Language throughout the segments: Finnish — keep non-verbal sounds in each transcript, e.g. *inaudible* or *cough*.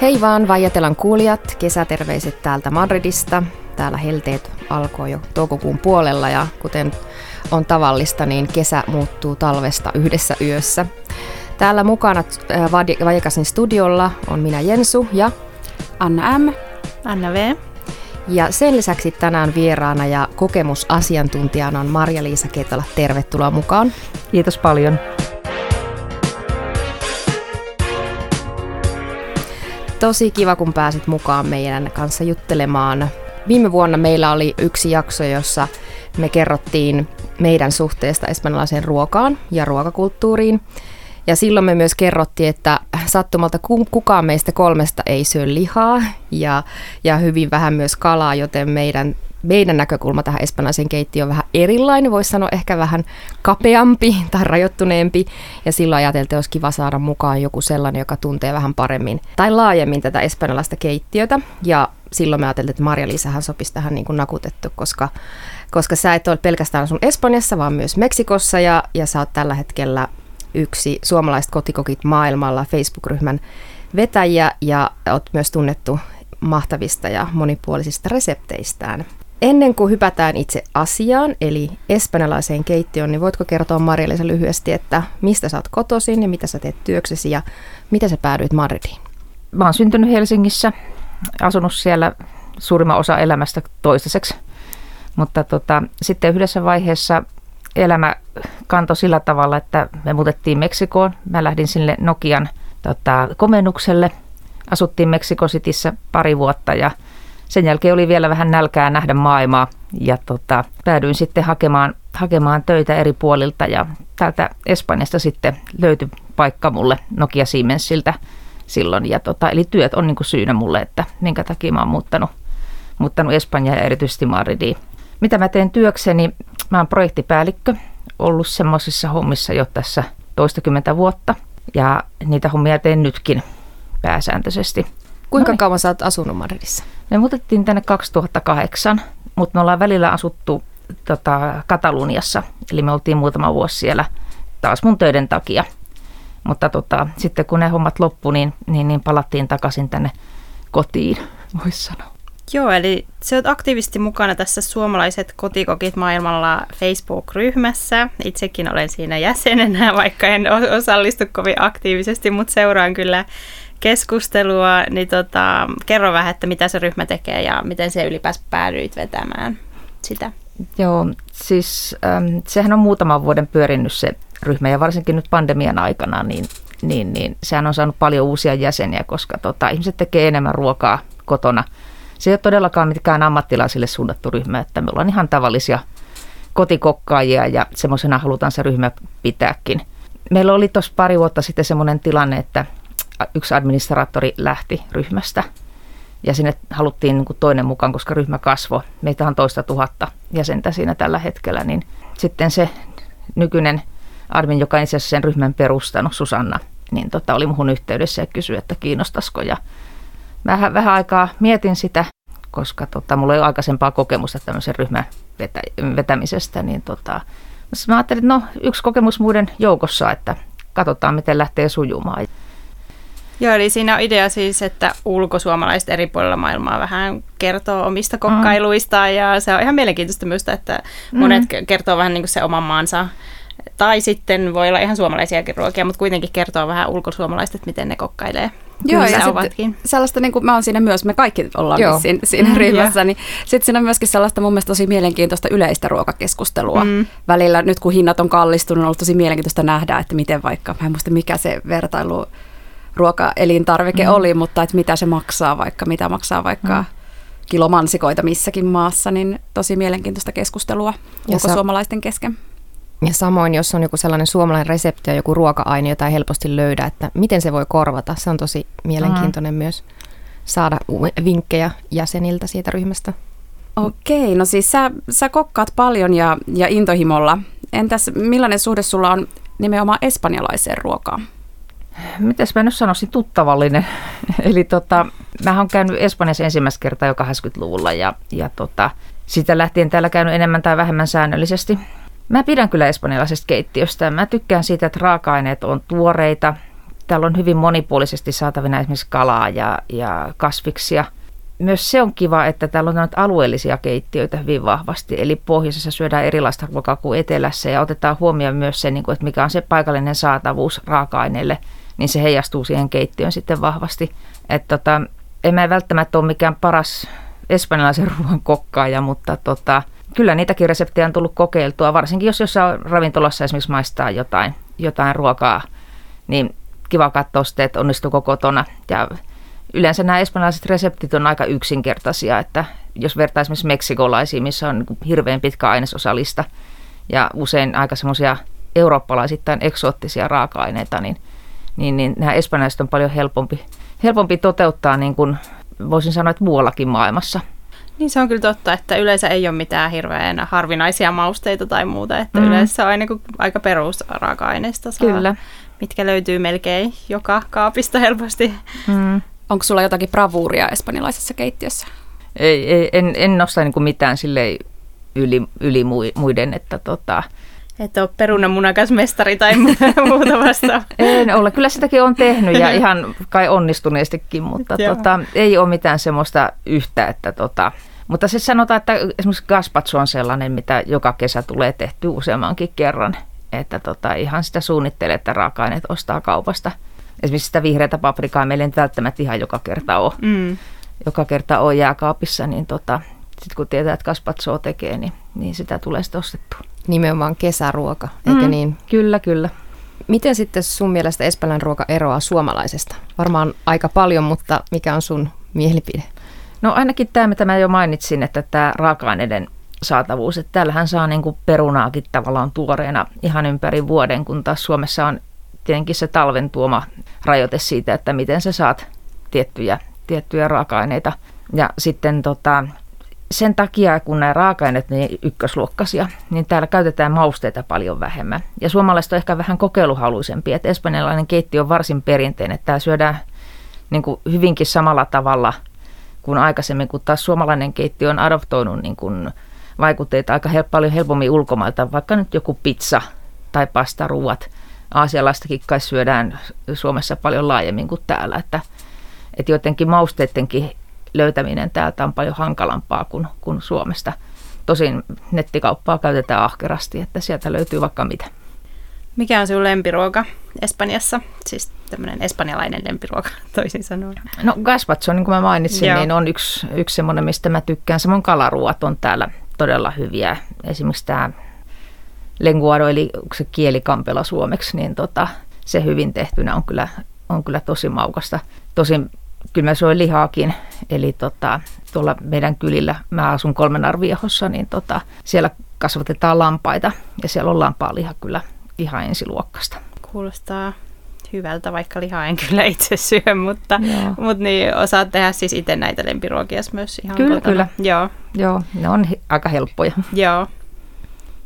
Hei vaan Vaijatelan kuulijat, kesäterveiset täältä Madridista. Täällä helteet alkoi jo toukokuun puolella ja kuten on tavallista, niin kesä muuttuu talvesta yhdessä yössä. Täällä mukana äh, Vajakasin studiolla on minä Jensu ja Anna M. Anna V. Ja sen lisäksi tänään vieraana ja kokemusasiantuntijana on Marja-Liisa Ketola. Tervetuloa mukaan. Kiitos paljon. Tosi kiva, kun pääsit mukaan meidän kanssa juttelemaan. Viime vuonna meillä oli yksi jakso, jossa me kerrottiin meidän suhteesta espanjalaiseen ruokaan ja ruokakulttuuriin. Ja silloin me myös kerrottiin, että sattumalta kukaan meistä kolmesta ei syö lihaa ja, ja hyvin vähän myös kalaa, joten meidän meidän näkökulma tähän espanjalaiseen keittiöön on vähän erilainen, voisi sanoa ehkä vähän kapeampi tai rajoittuneempi. Ja silloin ajateltiin, että olisi kiva saada mukaan joku sellainen, joka tuntee vähän paremmin tai laajemmin tätä espanjalaista keittiötä. Ja silloin me ajateltiin, että Marja-Liisahan sopisi tähän niin kuin nakutettu, koska, koska sä et ole pelkästään sun Espanjassa, vaan myös Meksikossa ja, ja sä oot tällä hetkellä yksi suomalaiset kotikokit maailmalla Facebook-ryhmän vetäjä ja oot myös tunnettu mahtavista ja monipuolisista resepteistään. Ennen kuin hypätään itse asiaan, eli espanjalaiseen keittiöön, niin voitko kertoa Marjalisa lyhyesti, että mistä sä oot kotoisin ja mitä sä teet työksesi ja mitä sä päädyit Madridiin? Mä oon syntynyt Helsingissä, asunut siellä suurimman osa elämästä toistaiseksi, mutta tota, sitten yhdessä vaiheessa elämä kantoi sillä tavalla, että me muutettiin Meksikoon. Mä lähdin sinne Nokian tota, komennukselle. Asuttiin Meksiko Cityssä pari vuotta ja sen jälkeen oli vielä vähän nälkää nähdä maailmaa ja tota, päädyin sitten hakemaan, hakemaan töitä eri puolilta ja täältä Espanjasta sitten löytyi paikka mulle Nokia Siemensiltä silloin. Ja tota, eli työt on niin syynä mulle, että minkä takia mä oon muuttanut, muuttanut Espanjaa ja erityisesti Madridiin. Mitä mä teen työkseni? Mä oon projektipäällikkö, ollut semmoisissa hommissa jo tässä toistakymmentä vuotta ja niitä hommia teen nytkin pääsääntöisesti. Kuinka Noin. kauan sä oot asunut Madridissa? Me muutettiin tänne 2008, mutta me ollaan välillä asuttu tota, Kataluniassa, eli me oltiin muutama vuosi siellä taas mun töiden takia. Mutta tota, sitten kun ne hommat loppu, niin, niin, niin palattiin takaisin tänne kotiin, voisi sanoa. Joo, eli se on aktiivisesti mukana tässä Suomalaiset kotikokit maailmalla Facebook-ryhmässä. Itsekin olen siinä jäsenenä, *laughs* vaikka en osallistu kovin aktiivisesti, mutta seuraan kyllä keskustelua, niin tota, kerro vähän, että mitä se ryhmä tekee ja miten se ylipäänsä päädyit vetämään sitä. Joo, siis ähm, sehän on muutaman vuoden pyörinyt se ryhmä ja varsinkin nyt pandemian aikana, niin, niin, niin sehän on saanut paljon uusia jäseniä, koska tota, ihmiset tekee enemmän ruokaa kotona. Se ei ole todellakaan mikään ammattilaisille suunnattu ryhmä, että me ollaan ihan tavallisia kotikokkaajia ja semmoisena halutaan se ryhmä pitääkin. Meillä oli tuossa pari vuotta sitten semmoinen tilanne, että yksi administraattori lähti ryhmästä ja sinne haluttiin niin toinen mukaan, koska ryhmä kasvoi. Meitä on toista tuhatta jäsentä siinä tällä hetkellä, niin sitten se nykyinen admin, joka itse asiassa sen ryhmän perustanut, Susanna, niin tota, oli muhun yhteydessä ja kysyi, että kiinnostaisiko. Ja vähän, vähän aikaa mietin sitä, koska tota, mulla ei ole aikaisempaa kokemusta tämmöisen ryhmän vetä, vetämisestä, niin tota, mä ajattelin, että no yksi kokemus muiden joukossa, että katsotaan miten lähtee sujumaan. Joo, eli siinä on idea siis, että ulkosuomalaiset eri puolilla maailmaa vähän kertoo omista mm. kokkailuistaan ja se on ihan mielenkiintoista myös, että monet mm. kertoo vähän niin kuin se oman maansa tai sitten voi olla ihan suomalaisiakin ruokia, mutta kuitenkin kertoo vähän ulkosuomalaiset, että miten ne kokkailee. Joo, ja ovatkin. sellaista, niin kuin mä oon siinä myös, me kaikki ollaan Joo. siinä, siinä mm, ryhmässä, niin sitten siinä on myöskin sellaista mun mielestä tosi mielenkiintoista yleistä ruokakeskustelua. Mm. Välillä nyt kun hinnat on kallistunut, on ollut tosi mielenkiintoista nähdä, että miten vaikka, mä en muista mikä se vertailu ruokaelintarvike mm. oli, mutta että mitä se maksaa vaikka, mitä maksaa vaikka mm. kilomansikoita missäkin maassa, niin tosi mielenkiintoista keskustelua ulkosuomalaisten kesken. Ja samoin, jos on joku sellainen suomalainen resepti ja joku ruoka-aine, jota ei helposti löydä, että miten se voi korvata, se on tosi mielenkiintoinen mm. myös saada vinkkejä jäseniltä siitä ryhmästä. Okei, no siis sä, sä kokkaat paljon ja, ja intohimolla Entäs millainen suhde sulla on nimenomaan espanjalaiseen ruokaan? Mitäs mä nyt sanoisin, tuttavallinen. *laughs* Eli tota, mä oon käynyt Espanjassa ensimmäistä kertaa jo 80-luvulla ja, ja tota, sitä lähtien täällä käynyt enemmän tai vähemmän säännöllisesti. Mä pidän kyllä espanjalaisesta keittiöstä. Mä tykkään siitä, että raaka-aineet on tuoreita. Täällä on hyvin monipuolisesti saatavina esimerkiksi kalaa ja, ja kasviksia. Myös se on kiva, että täällä on alueellisia keittiöitä hyvin vahvasti. Eli pohjoisessa syödään erilaista ruokaa kuin etelässä ja otetaan huomioon myös se, niin että mikä on se paikallinen saatavuus raaka-aineille, niin se heijastuu siihen keittiöön sitten vahvasti. Että tota, en mä välttämättä ole mikään paras espanjalaisen *laughs* ruoan kokkaaja, mutta tota, kyllä niitäkin reseptejä on tullut kokeiltua, varsinkin jos jossain ravintolassa esimerkiksi maistaa jotain, jotain ruokaa, niin kiva katsoa sitten, että onnistuuko kotona. Ja yleensä nämä espanjalaiset reseptit on aika yksinkertaisia, että jos vertaa esimerkiksi meksikolaisiin, missä on niin hirveän pitkä ainesosalista ja usein aika semmoisia eurooppalaisittain eksoottisia raaka-aineita, niin, niin, niin nämä espanjalaiset on paljon helpompi, helpompi toteuttaa niin kuin voisin sanoa, että muuallakin maailmassa. Niin se on kyllä totta, että yleensä ei ole mitään hirveän harvinaisia mausteita tai muuta, että mm. yleensä on aina aika perusraaka-aineista saa, kyllä. mitkä löytyy melkein joka kaapista helposti. Mm. Onko sulla jotakin bravuuria espanjalaisessa keittiössä? Ei, ei en, en nosta niin mitään sille yli, yli muiden, että tota, että ole perunamunakas mestari tai *laughs* muuta vasta. En ole. Kyllä sitäkin on tehnyt ja *laughs* ihan kai onnistuneestikin, mutta tota, ei ole mitään semmoista yhtä, että tota, mutta se sanotaan, että esimerkiksi gazpacho on sellainen, mitä joka kesä tulee tehty useammankin kerran. Että tota, ihan sitä suunnittelee, että raaka-aineet ostaa kaupasta. Esimerkiksi sitä vihreätä paprikaa meillä ei välttämättä ihan joka kerta ole. Mm. Joka kerta on jääkaapissa, niin tota, sitten kun tietää, että gazpachoa tekee, niin, niin sitä tulee sitten ostettua nimenomaan kesäruoka, eikö mm, niin? Kyllä, kyllä. Miten sitten sun mielestä espanjan ruoka eroaa suomalaisesta? Varmaan aika paljon, mutta mikä on sun mielipide? No ainakin tämä, mitä mä jo mainitsin, että tämä raaka-aineiden saatavuus. Että täällähän saa niin kuin perunaakin tavallaan tuoreena ihan ympäri vuoden, kun taas Suomessa on tietenkin se talven tuoma rajoite siitä, että miten sä saat tiettyjä, tiettyjä raaka-aineita. Ja sitten tota, sen takia, kun nämä raaka-aineet niin ykkösluokkaisia, niin täällä käytetään mausteita paljon vähemmän. Ja suomalaiset on ehkä vähän kokeiluhaluisempia, että espanjalainen keittiö on varsin perinteinen, että täällä syödään niin kuin hyvinkin samalla tavalla kuin aikaisemmin, kun taas suomalainen keittiö on adoptoinut niin kuin vaikutteita aika hel- paljon helpommin ulkomailta, vaikka nyt joku pizza tai pastaruuat. Aasialaistakin kai syödään Suomessa paljon laajemmin kuin täällä, että, että jotenkin mausteidenkin löytäminen täältä on paljon hankalampaa kuin, kuin Suomesta. Tosin nettikauppaa käytetään ahkerasti, että sieltä löytyy vaikka mitä. Mikä on sinun lempiruoka Espanjassa? Siis tämmöinen espanjalainen lempiruoka *laughs* toisin sanoen. No gazpacho, niin kuin mä mainitsin, Joo. niin on yksi, yksi semmoinen, mistä mä tykkään. Samoin kalaruot on täällä todella hyviä. Esimerkiksi tämä lenguado, eli se kielikampela suomeksi, niin tota, se hyvin tehtynä on kyllä, on kyllä tosi maukasta. Tosin kyllä mä syön lihaakin. Eli tota, tuolla meidän kylillä, mä asun kolmen arviohossa, niin tota, siellä kasvatetaan lampaita ja siellä on lampaaliha kyllä ihan ensiluokkasta. Kuulostaa hyvältä, vaikka lihaa en kyllä itse syö, mutta, mutta niin, osaat tehdä siis itse näitä lempiruokia myös ihan Kyllä, kotona. kyllä. Joo. Joo, ne on aika helppoja. Joo.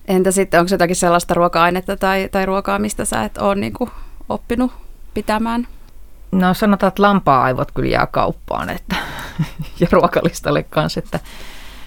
Entä sitten, onko jotakin sellaista ruoka-ainetta tai, tai ruokaa, mistä sä et ole niin oppinut pitämään? No sanotaan, että lampaa-aivot kyllä jää kauppaan että, *laughs* ja ruokalistalle kanssa, että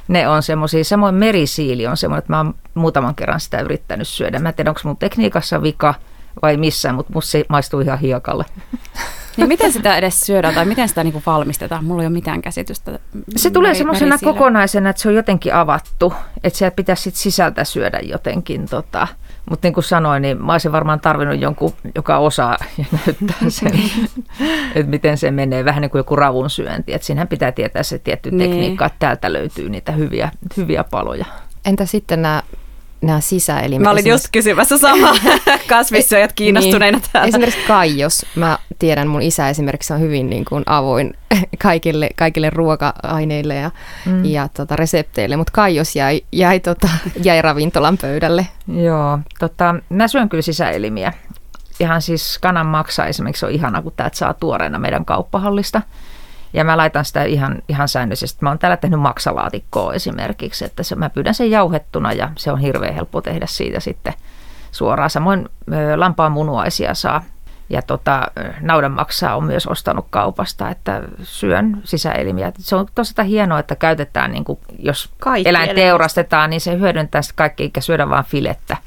ne on semmoisia, samoin merisiili on semmoinen, että mä oon muutaman kerran sitä yrittänyt syödä. Mä en tiedä, onko mun tekniikassa vika vai missä, mutta musta se maistuu ihan hiekalle. *laughs* Niin miten sitä edes syödään tai miten sitä niinku valmistetaan? Mulla ei ole mitään käsitystä. Se tulee semmoisena kokonaisena, että se on jotenkin avattu, että sieltä pitäisi sit sisältä syödä jotenkin. Tota. Mutta niin kuin sanoin, niin mä olisin varmaan tarvinnut jonkun, joka osaa ja näyttää sen, *laughs* että miten se menee. Vähän niin kuin joku ravun syönti. Että siinähän pitää tietää se tietty niin. tekniikka, että täältä löytyy niitä hyviä, hyviä paloja. Entä sitten nämä nämä sisäelimet. Mä olin just kysymässä sama *laughs* kasvissyöjät kiinnostuneina niin. täällä. Esimerkiksi kaijos. Mä tiedän, mun isä esimerkiksi on hyvin niin kuin avoin *laughs* kaikille, kaikille ruoka-aineille ja, mm. ja tota, resepteille, mutta kaijos jäi, jäi, tota, *laughs* jäi ravintolan pöydälle. Joo, tota, mä syön kyllä sisäelimiä. Ihan siis kanan maksa esimerkiksi on ihana, kun täältä saa tuoreena meidän kauppahallista. Ja mä laitan sitä ihan, ihan säännöllisesti. Mä oon täällä tehnyt maksalaatikkoa esimerkiksi, että se, mä pyydän sen jauhettuna ja se on hirveän helppo tehdä siitä sitten suoraan. Samoin lampaan munuaisia saa ja tota, naudan maksaa on myös ostanut kaupasta, että syön sisäelimiä. Se on tosiaan hienoa, että käytetään, niin kuin, jos Kaikki eläin elämistä. teurastetaan, niin se hyödyntää sitä kaikki, eikä syödä vain filettä.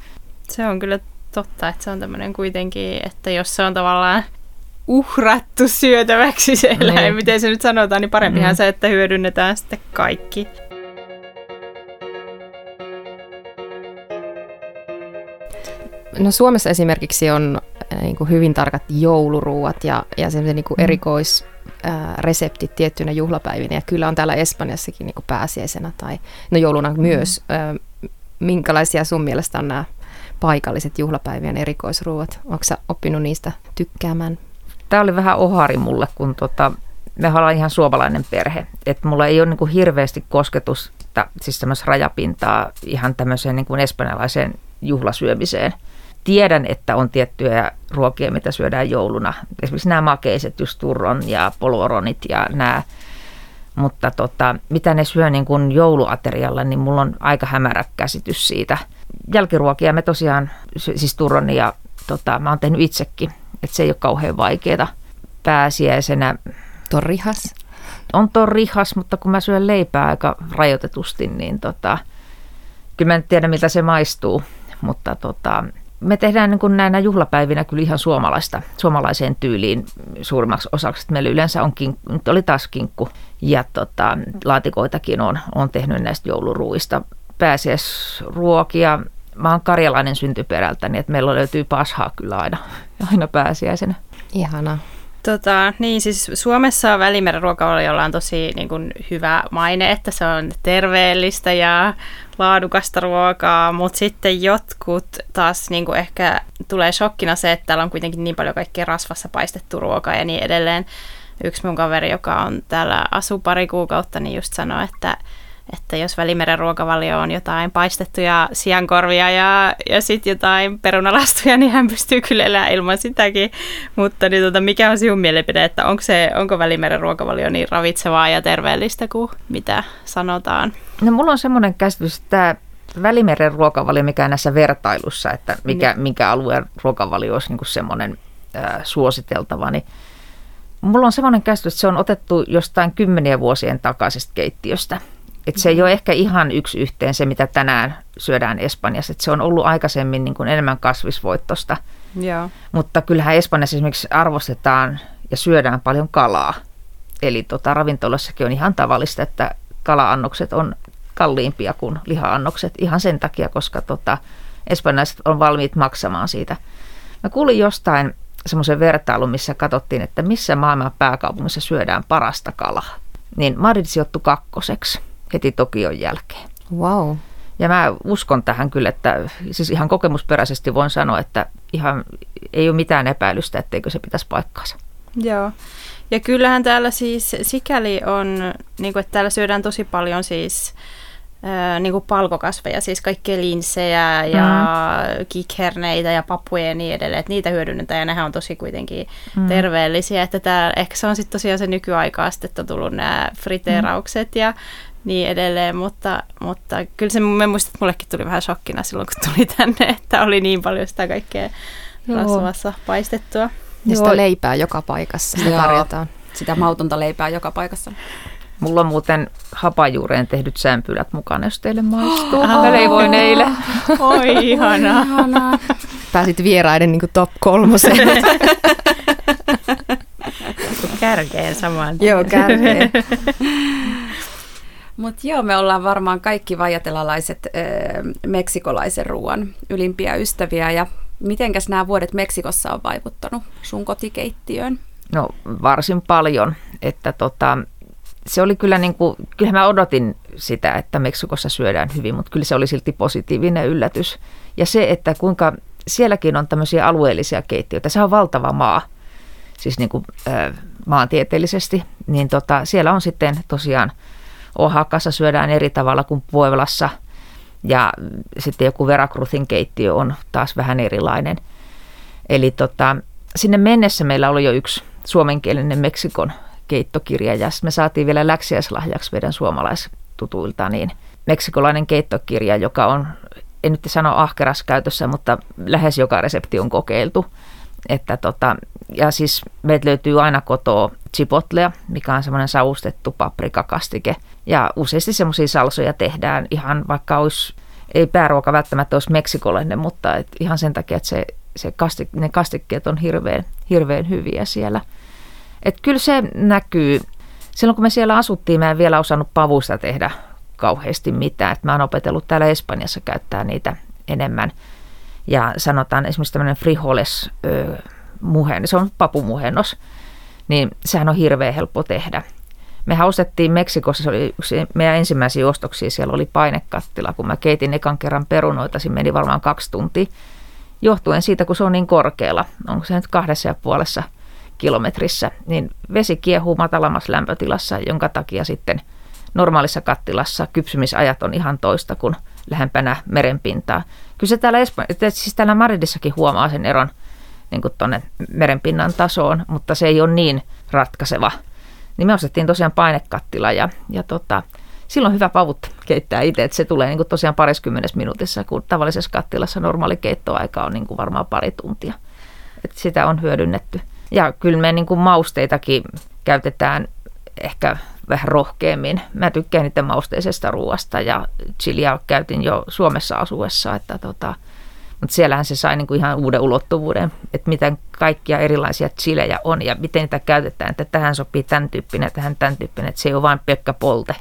Se on kyllä totta, että se on tämmöinen kuitenkin, että jos se on tavallaan uhrattu syötäväksi se eläin, niin. miten se nyt sanotaan, niin parempihan mm. se, että hyödynnetään sitten kaikki. No Suomessa esimerkiksi on äh, niin kuin hyvin tarkat jouluruuat ja, ja semmoiset niin mm. erikoisreseptit tiettynä juhlapäivinä. Ja kyllä on täällä Espanjassakin niin kuin pääsiäisenä tai no jouluna mm. myös. Minkälaisia sun mielestä on nämä paikalliset juhlapäivien erikoisruuat? Sä oppinut niistä tykkäämään? Tämä oli vähän ohari mulle, kun tota, me ollaan ihan suomalainen perhe. Että mulla ei ole niin kuin hirveästi kosketusta, siis tämmöistä rajapintaa ihan tämmöiseen niin kuin espanjalaiseen juhlasyömiseen. Tiedän, että on tiettyjä ruokia, mitä syödään jouluna. Esimerkiksi nämä makeiset, just turron ja polvoronit ja nämä. Mutta tota, mitä ne syö niin kuin jouluaterialla, niin mulla on aika hämärä käsitys siitä. Jälkiruokia me tosiaan, siis turron ja tota, mä oon tehnyt itsekin, että se ei ole kauhean vaikeaa pääsiäisenä. Torrihas? On torrihas, mutta kun mä syön leipää aika rajoitetusti, niin tota, kyllä mä en tiedä miltä se maistuu mutta tota, me tehdään niin kuin näinä juhlapäivinä kyllä ihan suomalaista, suomalaiseen tyyliin suurimmaksi osaksi. Meillä yleensä on kinkku, nyt oli taas kinkku ja tota, laatikoitakin on, on tehnyt näistä jouluruuista. Pääsiäisruokia, mä oon karjalainen syntyperältä, niin että meillä löytyy pashaa kyllä aina, *laughs* aina pääsiäisenä. Ihanaa. Tota, niin siis Suomessa Välimeren ruokavaliolla on tosi niin kuin, hyvä maine, että se on terveellistä ja laadukasta ruokaa, mutta sitten jotkut taas niin kuin ehkä tulee shokkina se, että täällä on kuitenkin niin paljon kaikkea rasvassa paistettu ruokaa ja niin edelleen. Yksi mun kaveri, joka on täällä asu pari kuukautta, niin just sanoi, että että jos Välimeren ruokavalio on jotain paistettuja siankorvia ja, ja sitten jotain perunalastuja, niin hän pystyy kyllä elämään ilman sitäkin. Mutta niin tota, mikä on sinun mielipide, että onko, se, onko Välimeren ruokavalio niin ravitsevaa ja terveellistä kuin mitä sanotaan? No mulla on semmoinen käsitys, että Välimeren ruokavalio, mikä näissä vertailussa, että mikä, mm. minkä alueen ruokavalio olisi niin semmoinen äh, suositeltava, niin mulla on semmoinen käsitys, että se on otettu jostain kymmeniä vuosien takaisesta keittiöstä. Et se ei ole ehkä ihan yksi yhteen se, mitä tänään syödään Espanjassa. Et se on ollut aikaisemmin niin kuin enemmän kasvisvoittosta. Joo. Mutta kyllähän Espanjassa esimerkiksi arvostetaan ja syödään paljon kalaa. Eli tota, ravintolassakin on ihan tavallista, että kalaannokset on kalliimpia kuin lihaannokset ihan sen takia, koska tota, espanjalaiset on valmiit maksamaan siitä. Mä kuulin jostain semmoisen vertailun, missä katsottiin, että missä maailman pääkaupungissa syödään parasta kalaa. Niin Madrid sijoittui kakkoseksi heti Tokion jälkeen. Wow. Ja mä uskon tähän kyllä, että siis ihan kokemusperäisesti voin sanoa, että ihan ei ole mitään epäilystä, etteikö se pitäisi paikkaansa. Joo. Ja kyllähän täällä siis sikäli on, niin kuin, että täällä syödään tosi paljon siis niin kuin palkokasveja, siis kaikkia linssejä ja mm. kikherneitä ja papuja ja niin edelleen, että niitä hyödynnetään ja nehän on tosi kuitenkin mm. terveellisiä, että tää, ehkä se on sitten tosiaan se nykyaikaa sitten, että on tullut nämä friteeraukset mm. ja niin edelleen, mutta, mutta kyllä se mä muistan, että mullekin tuli vähän shokkina silloin, kun tuli tänne, *laughs* että oli niin paljon sitä kaikkea rasvassa paistettua. Ja sitä leipää joka paikassa, sitä tarjotaan. Sitä mautonta leipää joka paikassa. Mulla on muuten hapajuureen tehdyt sämpylät mukana, jos teille maistuu. Oh. neille. Oi, ihanaa. ihanaa. Pääsit vieraiden niin top kolmoseen. kärkeen saman. Joo, kärkeen. *laughs* Mutta joo, me ollaan varmaan kaikki vajatelalaiset äh, meksikolaisen ruoan ylimpiä ystäviä. Ja mitenkäs nämä vuodet Meksikossa on vaikuttanut sun kotikeittiöön? No varsin paljon, että tota, se oli kyllä niin kuin, kyllä mä odotin sitä, että Meksikossa syödään hyvin, mutta kyllä se oli silti positiivinen yllätys. Ja se, että kuinka sielläkin on tämmöisiä alueellisia keittiöitä, se on valtava maa, siis niin kuin, äh, maantieteellisesti, niin tota, siellä on sitten tosiaan Oaxacassa syödään eri tavalla kuin Pueblassa ja sitten joku Veracruzin keittiö on taas vähän erilainen. Eli tota, sinne mennessä meillä oli jo yksi suomenkielinen Meksikon keittokirja ja me saatiin vielä läksiäislahjaksi meidän suomalaistutuilta niin meksikolainen keittokirja, joka on, en nyt sano ahkeras käytössä, mutta lähes joka resepti on kokeiltu. Että tota, ja siis meiltä löytyy aina kotoa chipotlea, mikä on semmoinen saustettu paprikakastike. Ja useasti semmoisia salsoja tehdään ihan vaikka olisi, ei pääruoka välttämättä olisi meksikolainen, mutta et ihan sen takia, että se, se kastik, ne kastikkeet on hirveän, hirveän hyviä siellä. Et kyllä se näkyy. Silloin kun me siellä asuttiin, mä en vielä osannut pavusta tehdä kauheasti mitään. Et mä oon opetellut täällä Espanjassa käyttää niitä enemmän. Ja sanotaan esimerkiksi tämmöinen frijoles muhen, se on papumuhennos, niin sehän on hirveän helppo tehdä. Me ostettiin Meksikossa, se oli yksi meidän ensimmäisiä ostoksia, siellä oli painekattila. Kun mä keitin ekan kerran perunoita, siinä meni varmaan kaksi tuntia. Johtuen siitä, kun se on niin korkealla, onko se nyt kahdessa ja puolessa kilometrissä, niin vesi kiehuu matalammassa lämpötilassa, jonka takia sitten normaalissa kattilassa kypsymisajat on ihan toista kuin lähempänä merenpintaa. Kyllä se täällä, Espa- siis täällä Maridissakin huomaa sen eron niin tuonne merenpinnan tasoon, mutta se ei ole niin ratkaiseva. Niin me ostettiin tosiaan painekattila ja, ja tota, silloin hyvä pavut keittää itse, että se tulee niin tosiaan pariskymmenessä minuutissa, kun tavallisessa kattilassa normaali keittoaika on niin varmaan pari tuntia. Et sitä on hyödynnetty. Ja kyllä me niin mausteitakin käytetään ehkä vähän rohkeammin. Mä tykkään niiden mausteisesta ruoasta ja chiliä käytin jo Suomessa asuessa, että tota, mutta siellähän se sai niinku ihan uuden ulottuvuuden, että miten kaikkia erilaisia chilejä on ja miten niitä käytetään, että tähän sopii tämän tyyppinen, tähän tämän tyyppinen, että se ei ole vain pelkkä polte.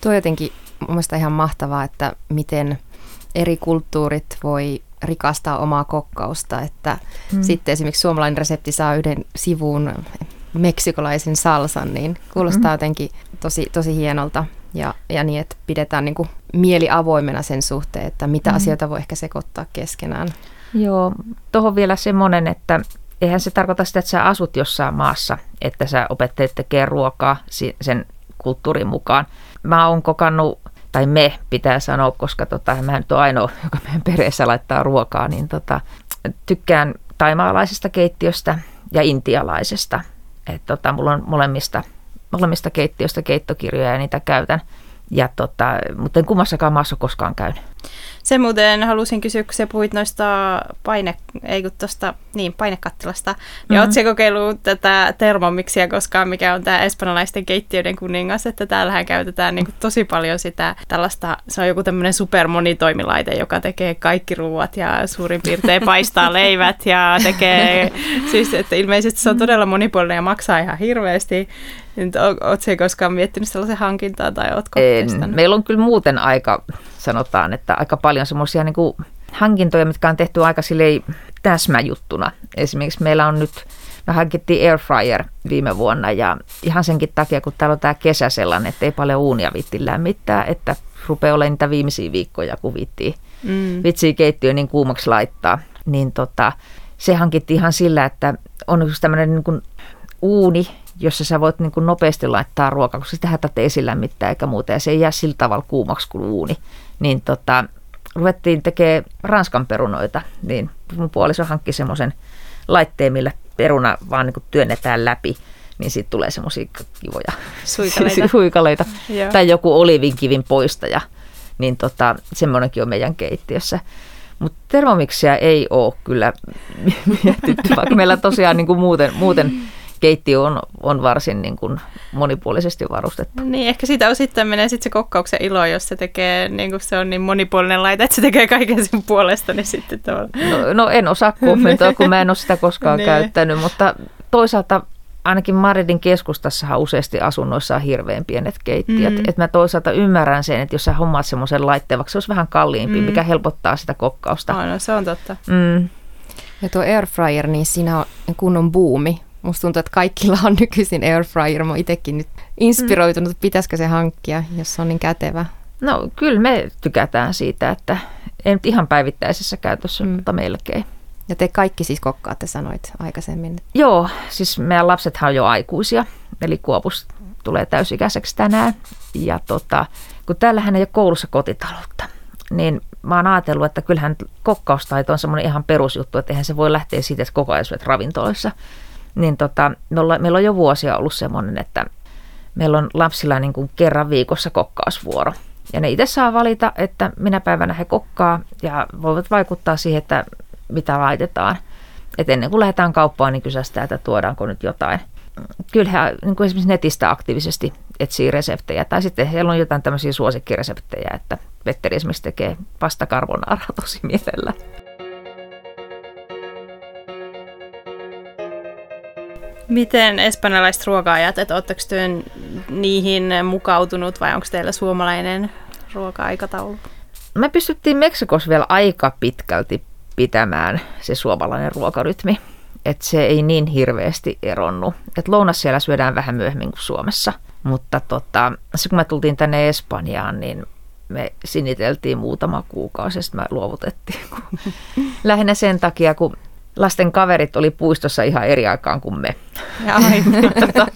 Tuo jotenkin mun mielestä ihan mahtavaa, että miten eri kulttuurit voi rikastaa omaa kokkausta, että hmm. sitten esimerkiksi suomalainen resepti saa yhden sivun meksikolaisen salsan, niin kuulostaa mm. jotenkin tosi, tosi hienolta. Ja, ja niin, että pidetään niin kuin mieli avoimena sen suhteen, että mitä mm. asioita voi ehkä sekoittaa keskenään. Joo, tuohon vielä semmoinen, että eihän se tarkoita sitä, että sä asut jossain maassa, että sä opettelet tekemään ruokaa sen kulttuurin mukaan. Mä oon kokannut, tai me pitää sanoa, koska tota, mä nyt ole ainoa, joka meidän perheessä laittaa ruokaa, niin tota, tykkään taimaalaisesta keittiöstä ja intialaisesta. Et tota, mulla on molemmista, molemmista keittiöistä keittokirjoja ja niitä käytän. Ja tota, mutta en kummassakaan maassa koskaan käynyt. Se muuten halusin kysyä, kun sä puhuit noista paine, ei kun tosta, niin, painekattilasta. Mm-hmm. Ja ootko kokeillut tätä termomiksia koskaan, mikä on tämä espanjalaisten keittiöiden kuningas, että täällähän käytetään niin kuin, tosi paljon sitä tällaista, se on joku tämmöinen supermonitoimilaite, joka tekee kaikki ruuat ja suurin piirtein paistaa *laughs* leivät ja tekee, siis että ilmeisesti se on todella monipuolinen ja maksaa ihan hirveästi. Oletko koskaan miettinyt sellaisen hankintaa tai oletko en. Meillä on kyllä muuten aika, sanotaan, että aika paljon semmoisia niin hankintoja, mitkä on tehty aika silleen täsmäjuttuna. Esimerkiksi meillä on nyt, me hankittiin airfryer viime vuonna ja ihan senkin takia, kun täällä on tämä kesä sellainen, että ei paljon uunia vitti lämmittää, että rupeaa olemaan niitä viimeisiä viikkoja, kun viittii, mm. vitsii keittiö niin kuumaksi laittaa, niin tota, se hankittiin ihan sillä, että on yksi tämmöinen niin uuni, jossa sä voit niin kuin nopeasti laittaa ruokaa, koska sitä ei esillä mitään eikä muuta, ja se ei jää sillä tavalla kuumaksi kuin uuni. Niin tota, ruvettiin tekemään ranskan perunoita, niin mun puoliso hankki semmoisen laitteen, millä peruna vaan niin kuin työnnetään läpi, niin siitä tulee semmoisia kivoja suikaleita. *laughs* suikaleita. tai joku olivinkivin poistaja, niin tota, semmoinenkin on meidän keittiössä. Mutta termomiksia ei ole kyllä *laughs* mietitty, vaikka meillä tosiaan niin kuin muuten, muuten keittiö on, on varsin niin kuin monipuolisesti varustettu. Niin, ehkä siitä osittain menee sitten se kokkauksen ilo, jos se tekee, niin kuin se on niin monipuolinen laite, että se tekee kaiken sen puolesta, niin sitten tavallaan. No, no en osaa kommentoida, kun mä en ole sitä koskaan *laughs* niin. käyttänyt, mutta toisaalta ainakin Maridin keskustassahan useasti asunnoissa on hirveän pienet keittiöt. Mm. Että mä toisaalta ymmärrän sen, että jos sä hommaat semmoisen laitteen, vaikka se olisi vähän kalliimpi, mm. mikä helpottaa sitä kokkausta. Oh, no, se on totta. Mm. Ja tuo airfryer, niin siinä on kunnon buumi Musta tuntuu, että kaikilla on nykyisin airfryer. Mä itsekin nyt inspiroitunut, että pitäisikö se hankkia, jos se on niin kätevä. No kyllä me tykätään siitä, että ei nyt ihan päivittäisessä käytössä, mm. mutta melkein. Ja te kaikki siis kokkaatte, sanoit aikaisemmin. Joo, siis meidän lapsethan on jo aikuisia, eli Kuopus tulee täysikäiseksi tänään. Ja tota, kun täällähän ei ole koulussa kotitaloutta, niin mä oon ajatellut, että kyllähän kokkaustaito on semmoinen ihan perusjuttu, että eihän se voi lähteä siitä, että koko ajan ravintoloissa niin tota, me olla, meillä on jo vuosia ollut semmoinen, että meillä on lapsilla niin kuin kerran viikossa kokkausvuoro. Ja ne itse saa valita, että minä päivänä he kokkaa ja voivat vaikuttaa siihen, että mitä laitetaan. Et ennen kuin lähdetään kauppaan, niin kysästään, että tuodaanko nyt jotain. Kyllä he niin kuin esimerkiksi netistä aktiivisesti etsii reseptejä. Tai sitten heillä on jotain tämmöisiä suosikkireseptejä, että Petteri esimerkiksi tekee pasta carbonara tosi mielellä. Miten espanjalaiset ruoka-ajat, että oletteko työn niihin mukautunut vai onko teillä suomalainen ruoka-aikataulu? Me pystyttiin Meksikossa vielä aika pitkälti pitämään se suomalainen ruokarytmi, että se ei niin hirveästi eronnut. Et lounas siellä syödään vähän myöhemmin kuin Suomessa, mutta tota, se kun me tultiin tänne Espanjaan, niin me siniteltiin muutama kuukausi ja sitten me luovutettiin. *laughs* Lähinnä sen takia, kun lasten kaverit oli puistossa ihan eri aikaan kuin me. *laughs* Tota,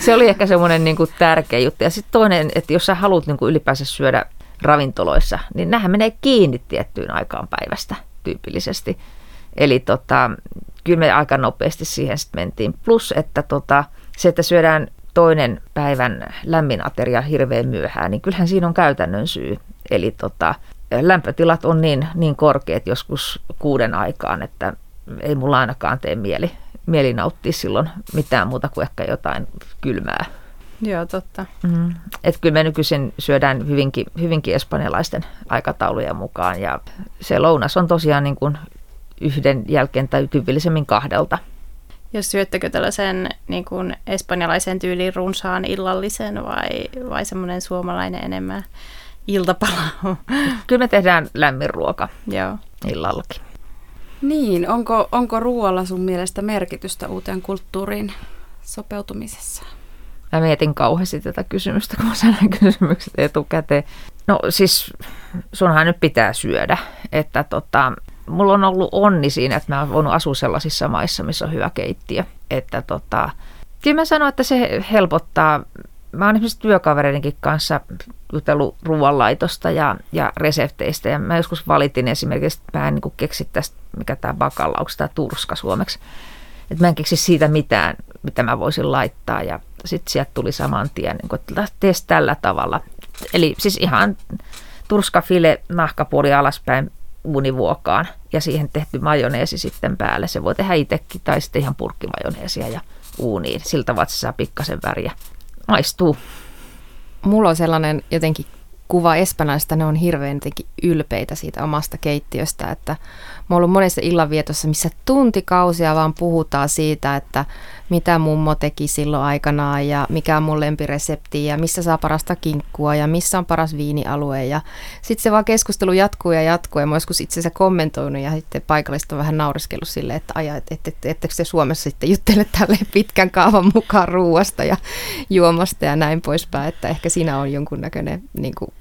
se oli ehkä semmoinen niin kuin tärkeä juttu. Ja sitten toinen, että jos sä haluat niin kuin ylipäänsä syödä ravintoloissa, niin nämähän menee kiinni tiettyyn aikaan päivästä tyypillisesti. Eli tota, kyllä me aika nopeasti siihen sitten mentiin. Plus, että tota, se, että syödään toinen päivän lämmin ateria hirveän myöhään, niin kyllähän siinä on käytännön syy. Eli tota, lämpötilat on niin, niin korkeat joskus kuuden aikaan, että ei mulla ainakaan tee mieli, mieli nauttia silloin mitään muuta kuin ehkä jotain kylmää. Joo, totta. Mm. Että kyllä me nykyisin syödään hyvinkin, hyvinkin espanjalaisten aikataulujen mukaan ja se lounas on tosiaan niin kuin yhden jälkeen tai tyypillisemmin kahdelta. Jos syöttekö tällaisen niin kuin espanjalaisen tyylin runsaan illallisen vai, vai semmoinen suomalainen enemmän iltapala? Kyllä me tehdään lämmin ruoka Joo. illallakin. Niin, onko, onko ruoalla sun mielestä merkitystä uuteen kulttuuriin sopeutumisessa? Mä mietin kauheasti tätä kysymystä, kun mä sain kysymykset etukäteen. No siis sunhan nyt pitää syödä, että tota, mulla on ollut onni siinä, että mä oon voinut asua sellaisissa maissa, missä on hyvä keittiö. Että tota, kyllä mä sanon, että se helpottaa. Mä oon esimerkiksi työkavereidenkin kanssa jutellut ruoanlaitosta ja, ja resepteistä. Ja mä joskus valitin esimerkiksi, että mä en niin keksi tästä, mikä tämä bakalla, onko tämä turska suomeksi. Että mä en keksi siitä mitään, mitä mä voisin laittaa. Ja sitten sieltä tuli saman tien, niin kuin, että tee tällä tavalla. Eli siis ihan turskafile nahkapuoli alaspäin uunivuokaan ja siihen tehty majoneesi sitten päälle. Se voi tehdä itsekin tai sitten ihan purkkimajoneesia ja uuniin. Siltä tavalla, että se saa pikkasen väriä. Maistuu. Mulla on sellainen jotenkin kuva espanjalaisista, ne on hirveän ylpeitä siitä omasta keittiöstä, että mä oon ollut monessa illanvietossa, missä tuntikausia vaan puhutaan siitä, että mitä mummo teki silloin aikanaan ja mikä on mun lempiresepti ja missä saa parasta kinkkua ja missä on paras viinialue. Ja sitten se vaan keskustelu jatkuu ja jatkuu ja mä joskus itse asiassa kommentoinut ja sitten paikallista on vähän naureskellut silleen, että aja, että et, et, ettekö te Suomessa sitten juttele tälle pitkän kaavan mukaan ruuasta ja juomasta ja näin poispäin, että ehkä siinä on jonkunnäköinen niin kuin,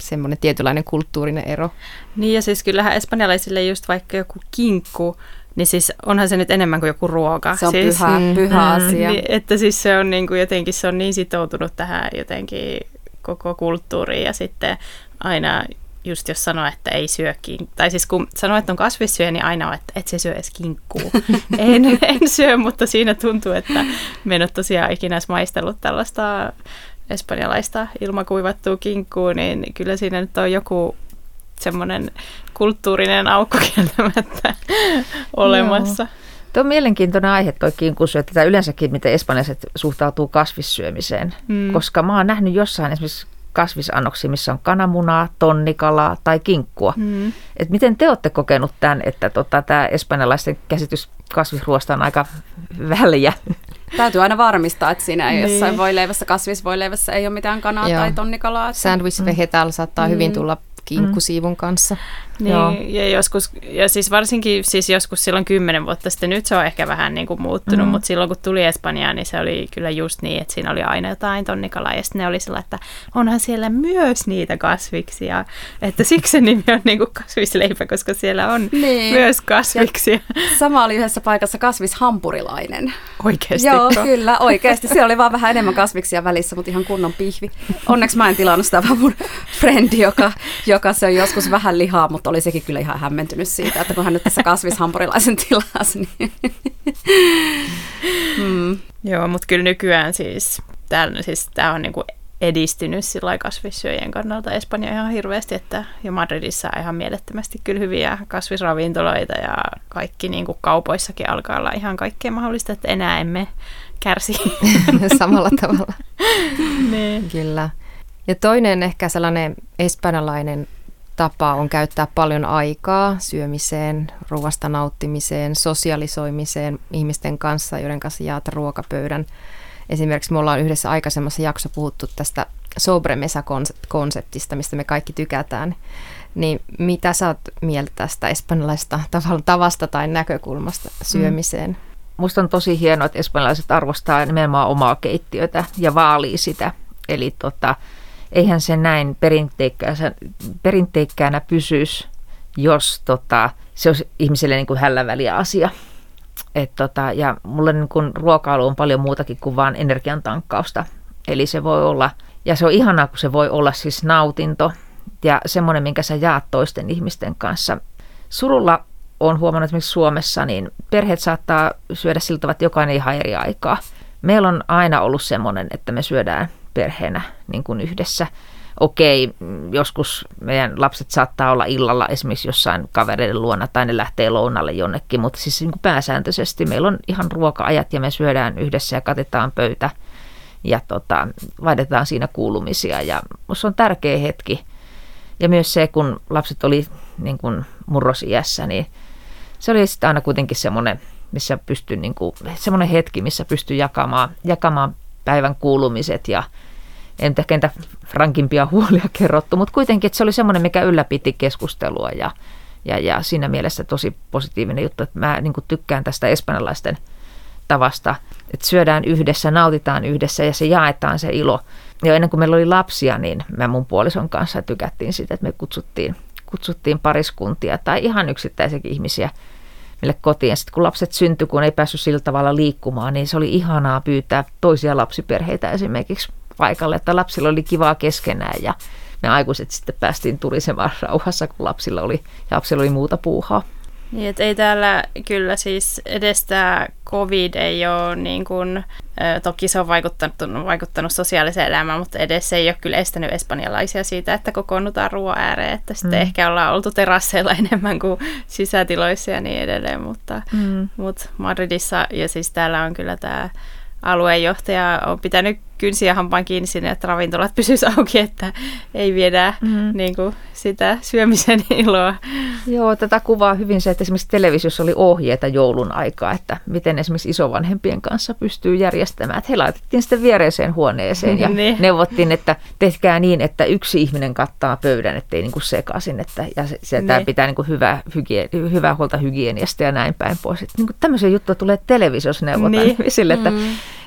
semmoinen tietynlainen kulttuurinen ero. Niin ja siis kyllähän espanjalaisille just vaikka joku kinkku, niin siis onhan se nyt enemmän kuin joku ruoka. Se on siis, pyhä, mm, pyhä mm, asia. Niin, että siis se on niin kuin jotenkin se on niin sitoutunut tähän jotenkin koko kulttuuriin ja sitten aina just jos sanoo, että ei syö kinkkua, tai siis kun sanoo, että on kasvissyöjä, niin aina on, että et se syö edes kinkkuu. *laughs* en, en syö, mutta siinä tuntuu, että me en ole tosiaan ikinä edes maistellut tällaista espanjalaista ilmakuivattua kinkkuu, niin kyllä siinä nyt on joku semmoinen kulttuurinen aukko kieltämättä *laughs* olemassa. Joo. Tuo on mielenkiintoinen aihe toi kinkusyö, että yleensäkin miten espanjalaiset suhtautuu kasvissyömiseen, mm. koska mä oon nähnyt jossain esimerkiksi kasvisannoksia, missä on kananmunaa, tonnikalaa tai kinkkua. Mm. Et miten te olette kokenut tämän, että tota, tämä espanjalaisten käsitys kasvisruoasta on aika väliä? Täytyy aina varmistaa, että siinä ei niin. jossain voileivässä, kasvisvoileivässä ei ole mitään kanaa Joo. tai tonnikalaa. Sandwich mm. vegetal saattaa mm. hyvin tulla kinkkusiivun kanssa. Niin, Joo. ja joskus, ja siis varsinkin siis joskus silloin kymmenen vuotta sitten, nyt se on ehkä vähän niin kuin muuttunut, mm. mutta silloin kun tuli Espanjaan, niin se oli kyllä just niin, että siinä oli aina jotain tonnikalaa, ja sitten ne oli sillä, että onhan siellä myös niitä kasviksia, että siksi se nimi on niin kuin kasvisleipä, koska siellä on niin. myös kasviksia. Ja sama oli yhdessä paikassa kasvishampurilainen. Oikeasti? Joo, kyllä, oikeasti. Siellä oli vaan vähän enemmän kasviksia välissä, mutta ihan kunnon pihvi. Onneksi mä en tilannut sitä, vaan mun *laughs* frendi, joka, joka se on joskus vähän lihaa, mutta mutta oli sekin kyllä ihan hämmentynyt siitä, että kun hän nyt tässä kasvishampurilaisen tilasi. Niin. mm. Joo, mutta kyllä nykyään siis, täällä, siis tämä on niinku edistynyt sillä kasvissyöjien kannalta Espanja ihan hirveästi, että jo Madridissa on ihan mielettömästi kyllä hyviä kasvisravintoloita ja kaikki niin kuin kaupoissakin alkaa olla ihan kaikkea mahdollista, että enää emme kärsi. *laughs* Samalla tavalla. *laughs* niin. Kyllä. Ja toinen ehkä sellainen espanjalainen tapa on käyttää paljon aikaa syömiseen, ruoasta nauttimiseen, sosialisoimiseen ihmisten kanssa, joiden kanssa jaat ruokapöydän. Esimerkiksi me ollaan yhdessä aikaisemmassa jakso puhuttu tästä sobremesa-konseptista, mistä me kaikki tykätään. Niin mitä sä oot mieltä tästä espanjalaisesta tavasta tai näkökulmasta syömiseen? Mm. Musta on tosi hienoa, että espanjalaiset arvostaa nimenomaan omaa keittiötä ja vaalii sitä. Eli tota, eihän se näin perinteikkäänä pysyisi, jos tota, se olisi ihmiselle niin kuin hälläväliä asia. Et tota, ja mulle niin kun ruokailu on paljon muutakin kuin vain energian tankkausta. Eli se voi olla, ja se on ihanaa, kun se voi olla siis nautinto ja semmoinen, minkä sä jaat toisten ihmisten kanssa. Surulla on huomannut esimerkiksi Suomessa, niin perheet saattaa syödä siltä, että jokainen ihan eri aikaa. Meillä on aina ollut semmoinen, että me syödään perheenä niin kuin yhdessä okei, joskus meidän lapset saattaa olla illalla esimerkiksi jossain kavereiden luona tai ne lähtee lounalle jonnekin, mutta siis niin kuin pääsääntöisesti meillä on ihan ruoka-ajat ja me syödään yhdessä ja katetaan pöytä ja tota, vaihdetaan siinä kuulumisia ja se on tärkeä hetki. Ja myös se, kun lapset oli niin kuin murrosiässä, niin se oli sitten aina kuitenkin semmoinen, missä pystyi, niin kuin, semmoinen hetki, missä pystyi jakamaan, jakamaan päivän kuulumiset ja en ehkä rankimpia huolia kerrottu, mutta kuitenkin että se oli semmoinen, mikä ylläpiti keskustelua ja, ja, ja siinä mielessä tosi positiivinen juttu, että mä niin tykkään tästä espanjalaisten tavasta, että syödään yhdessä, nautitaan yhdessä ja se jaetaan se ilo. Ja ennen kuin meillä oli lapsia, niin mä mun puolison kanssa tykättiin sitä, että me kutsuttiin, kutsuttiin pariskuntia tai ihan yksittäisiäkin ihmisiä meille kotiin. Sitten kun lapset syntyi, kun ei päässyt sillä tavalla liikkumaan, niin se oli ihanaa pyytää toisia lapsiperheitä esimerkiksi paikalle, että lapsilla oli kivaa keskenään ja me aikuiset sitten päästiin turisemaan rauhassa, kun lapsilla oli, ja lapsilla oli muuta puuhaa. Niin, että ei täällä kyllä siis edes tämä covid ei ole niin kuin, toki se on vaikuttanut, vaikuttanut sosiaaliseen elämään, mutta edes se ei ole kyllä estänyt espanjalaisia siitä, että kokoonnutaan ruoan ääreen, että sitten mm. ehkä ollaan oltu terasseilla *laughs* enemmän kuin sisätiloissa ja niin edelleen, mutta, mm. mutta Madridissa ja siis täällä on kyllä tämä alueenjohtaja on pitänyt kynsiä hampaan kiinni sinne, että ravintolat *laughs* pysyisivät auki, että ei viedä mm. niin kuin, sitä syömisen *laughs* iloa. Joo, tätä kuvaa hyvin se, että esimerkiksi televisiossa oli ohjeita joulun aikaa, että miten esimerkiksi isovanhempien kanssa pystyy järjestämään. Että he laitettiin sitten viereiseen huoneeseen ja *laughs* niin. neuvottiin, että tehkää niin, että yksi ihminen kattaa pöydän, ettei niin kuin sekaisin. Että, ja se, se niin. pitää niin kuin hyvää, hygien, hyvää huolta hygieniasta ja näin päin pois. Että, niin kuin tämmöisiä juttuja tulee televisiossa neuvotaan niin. sille, että, mm.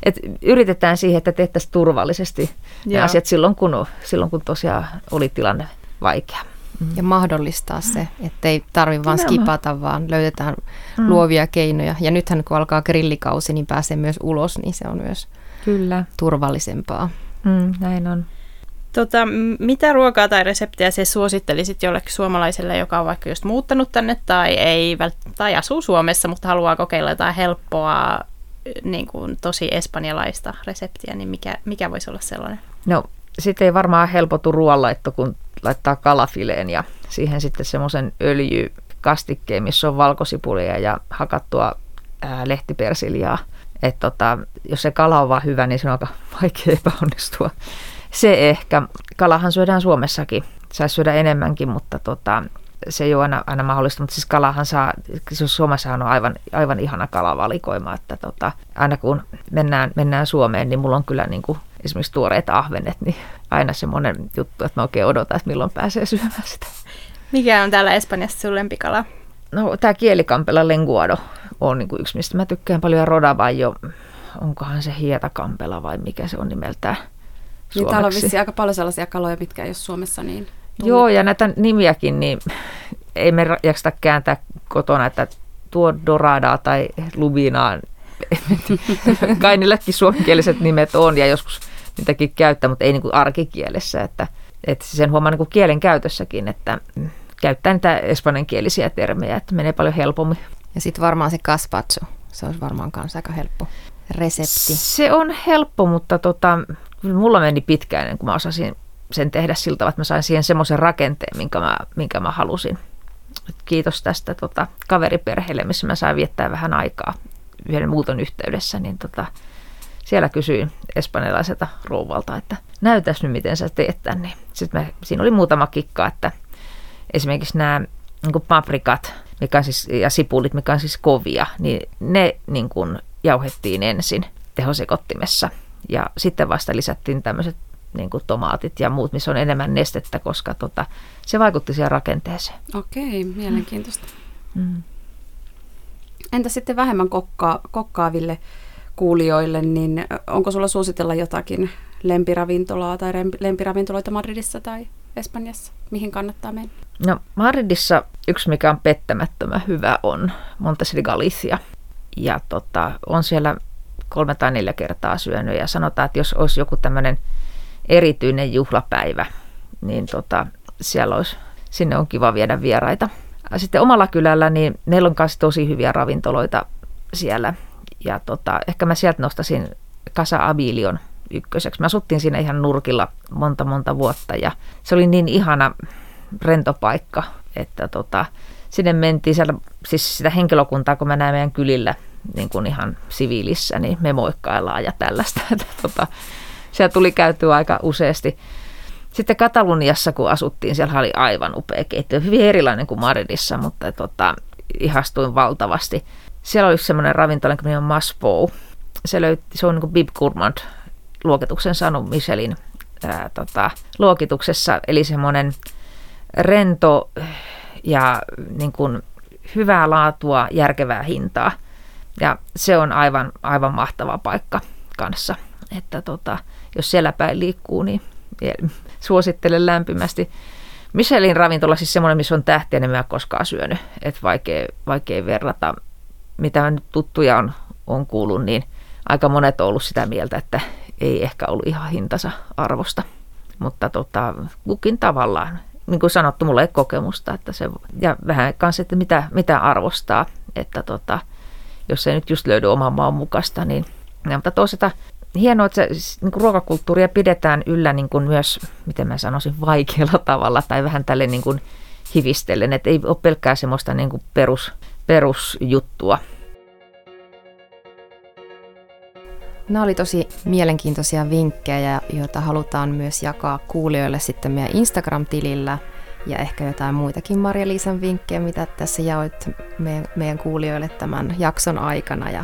että yritetään siihen, että tehtäisiin turvallisesti ja asiat silloin kun, silloin, kun tosiaan oli tilanne vaikea. Mm. Ja mahdollistaa se, ettei tarvi vaan skipata, vaan löydetään mm. luovia keinoja. Ja nythän kun alkaa grillikausi, niin pääsee myös ulos, niin se on myös Kyllä. turvallisempaa. Mm, näin on. Tota, mitä ruokaa tai reseptiä se suosittelisit jollekin suomalaiselle, joka on vaikka just muuttanut tänne tai, ei, tai asuu Suomessa, mutta haluaa kokeilla jotain helppoa, niin kuin tosi espanjalaista reseptiä, niin mikä, mikä voisi olla sellainen? No, sitten ei varmaan helpotu ruoanlaitto, kun laittaa kalafileen ja siihen sitten semmoisen öljykastikkeen, missä on valkosipulia ja hakattua ää, lehtipersiljaa. Että tota, jos se kala on vaan hyvä, niin se on aika *laughs* vaikea epäonnistua. Se ehkä. Kalahan syödään Suomessakin. Saisi syödä enemmänkin, mutta tota, se ei ole aina, aina mahdollista, mutta siis kalahan saa, siis Suomessahan on aivan, aivan ihana kalavalikoima, että tota, aina kun mennään, mennään Suomeen, niin mulla on kyllä niin kuin esimerkiksi tuoreet ahvenet, niin aina semmoinen juttu, että mä oikein odotan, että milloin pääsee syömään sitä. Mikä on täällä Espanjassa sun lempikala? No tämä kielikampela lenguado on niin kuin yksi, mistä mä tykkään paljon, ja rodabajo, onkohan se hietakampela vai mikä se on nimeltään suomeksi. Niin täällä on vissiin aika paljon sellaisia kaloja, mitkä ei ole Suomessa niin tunnettu. Joo, ja näitä nimiäkin, niin ei me jaksta kääntää kotona, että tuo Doradaa tai Lubinaa, *laughs* kai niilläkin suomenkieliset nimet on, ja joskus niitäkin käyttää, mutta ei niin kuin arkikielessä. Että, että sen huomaa niin kuin kielen käytössäkin, että käyttää niitä espanjankielisiä termejä, että menee paljon helpommin. Ja sitten varmaan se gazpacho, se olisi varmaan myös aika helppo resepti. Se on helppo, mutta tota, mulla meni pitkään ennen kuin mä osasin sen tehdä siltä, että mä sain siihen semmoisen rakenteen, minkä mä, minkä mä halusin. Kiitos tästä tota, kaveriperheelle, missä mä sain viettää vähän aikaa yhden muuton yhteydessä, niin tota, siellä kysyin espanjalaiselta rouvalta, että näytäs nyt miten sä teet tämän. Niin sitten mä, siinä oli muutama kikka, että esimerkiksi nämä niin paprikat mikä siis, ja sipulit, mikä on siis kovia, niin ne niin kuin jauhettiin ensin tehosekottimessa ja sitten vasta lisättiin tämmöiset niin kuin tomaatit ja muut, missä on enemmän nestettä, koska tota, se vaikutti siihen rakenteeseen. Okei, mielenkiintoista. Mm. Entä sitten vähemmän kokkaa, kokkaaville kuulijoille, niin onko sulla suositella jotakin lempiravintolaa tai lempiravintoloita Madridissa tai Espanjassa? Mihin kannattaa mennä? No Madridissa yksi, mikä on pettämättömän hyvä, on Montes de Galicia. Ja tota, on siellä kolme tai neljä kertaa syönyt ja sanotaan, että jos olisi joku tämmöinen erityinen juhlapäivä, niin tota, siellä olisi, sinne on kiva viedä vieraita. Sitten omalla kylällä, niin meillä on myös tosi hyviä ravintoloita siellä. Ja tota, ehkä mä sieltä nostasin Casa Abilion ykköseksi. Mä asuttiin siinä ihan nurkilla monta monta vuotta ja se oli niin ihana rentopaikka, että tota, sinne mentiin siellä, siis sitä henkilökuntaa, kun mä näen meidän kylillä niin kuin ihan siviilissä, niin me moikkaillaan ja tällaista. *laughs* Että, tota, siellä tuli käytyä aika useasti. Sitten Kataluniassa, kun asuttiin, siellä oli aivan upea keittiö. Hyvin erilainen kuin Madridissa, mutta tota, ihastuin valtavasti. Siellä oli semmoinen ravintola, joka on Maspo. Se, löyt, se on niin kuin Bib Gourmand luokituksen saanut Michelin ää, tota, luokituksessa. Eli semmoinen rento ja niin kuin, hyvää laatua, järkevää hintaa. Ja se on aivan, aivan mahtava paikka kanssa. Että tota, jos siellä päin liikkuu, niin suosittelen lämpimästi. Michelin ravintola siis semmoinen, missä on tähtiä, niin mä en koskaan syönyt. Että vaikea, vaikea verrata, mitä nyt tuttuja on, on kuullut, niin aika monet on ollut sitä mieltä, että ei ehkä ollut ihan hintansa arvosta. Mutta tota, kukin tavallaan, niin kuin sanottu, mulla ei kokemusta, että se, ja vähän kanssa, että mitä, mitä arvostaa, että tota, jos ei nyt just löydy oman maan mukaista, niin ja, mutta toisaalta hienoa, että se, niin kuin ruokakulttuuria pidetään yllä niin kuin myös, miten mä sanoisin, vaikealla tavalla tai vähän tälle niin kuin hivistellen, että ei ole pelkkää semmoista niin kuin perus, perusjuttua. Nämä oli tosi mielenkiintoisia vinkkejä, joita halutaan myös jakaa kuulijoille sitten meidän Instagram-tilillä ja ehkä jotain muitakin Marja-Liisan vinkkejä, mitä tässä jaoit meidän, meidän kuulijoille tämän jakson aikana. Ja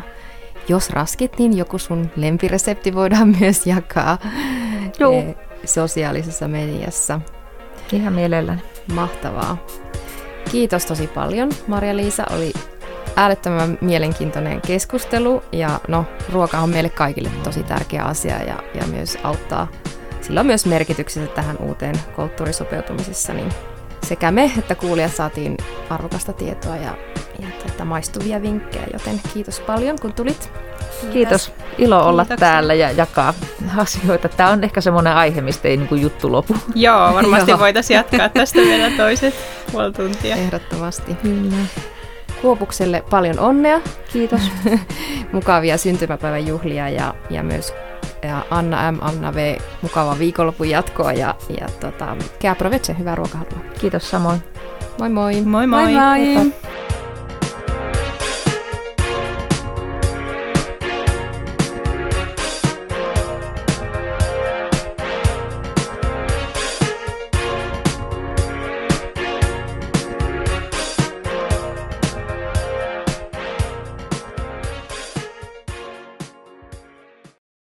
jos raskit, niin joku sun lempiresepti voidaan *laughs* myös jakaa Joo. Eh, sosiaalisessa mediassa. Ihan mielelläni. Mahtavaa. Kiitos tosi paljon, Marja-Liisa. Oli äärettömän mielenkiintoinen keskustelu ja no, ruoka on meille kaikille tosi tärkeä asia ja, ja myös auttaa, sillä on myös merkityksensä tähän uuteen kulttuurisopeutumisessa, niin sekä me että kuulijat saatiin arvokasta tietoa ja, ja tuota, maistuvia vinkkejä, joten kiitos paljon kun tulit. Kiitos. Ilo olla Kiitoksia. täällä ja jakaa asioita. Tämä on ehkä semmoinen aihe, mistä ei niin juttu lopu. Joo, varmasti voitaisiin jatkaa tästä *laughs* vielä toiset puoli tuntia. Ehdottomasti. Kyllä. Kuopukselle paljon onnea. Kiitos. *laughs* Mukavia syntymäpäivän juhlia ja, ja myös ja Anna M, Anna V, mukavaa viikonlopun jatkoa ja, ja tota, Kea hyvää ruokahalua. Kiitos samoin. Moi moi. Moi moi. moi, moi.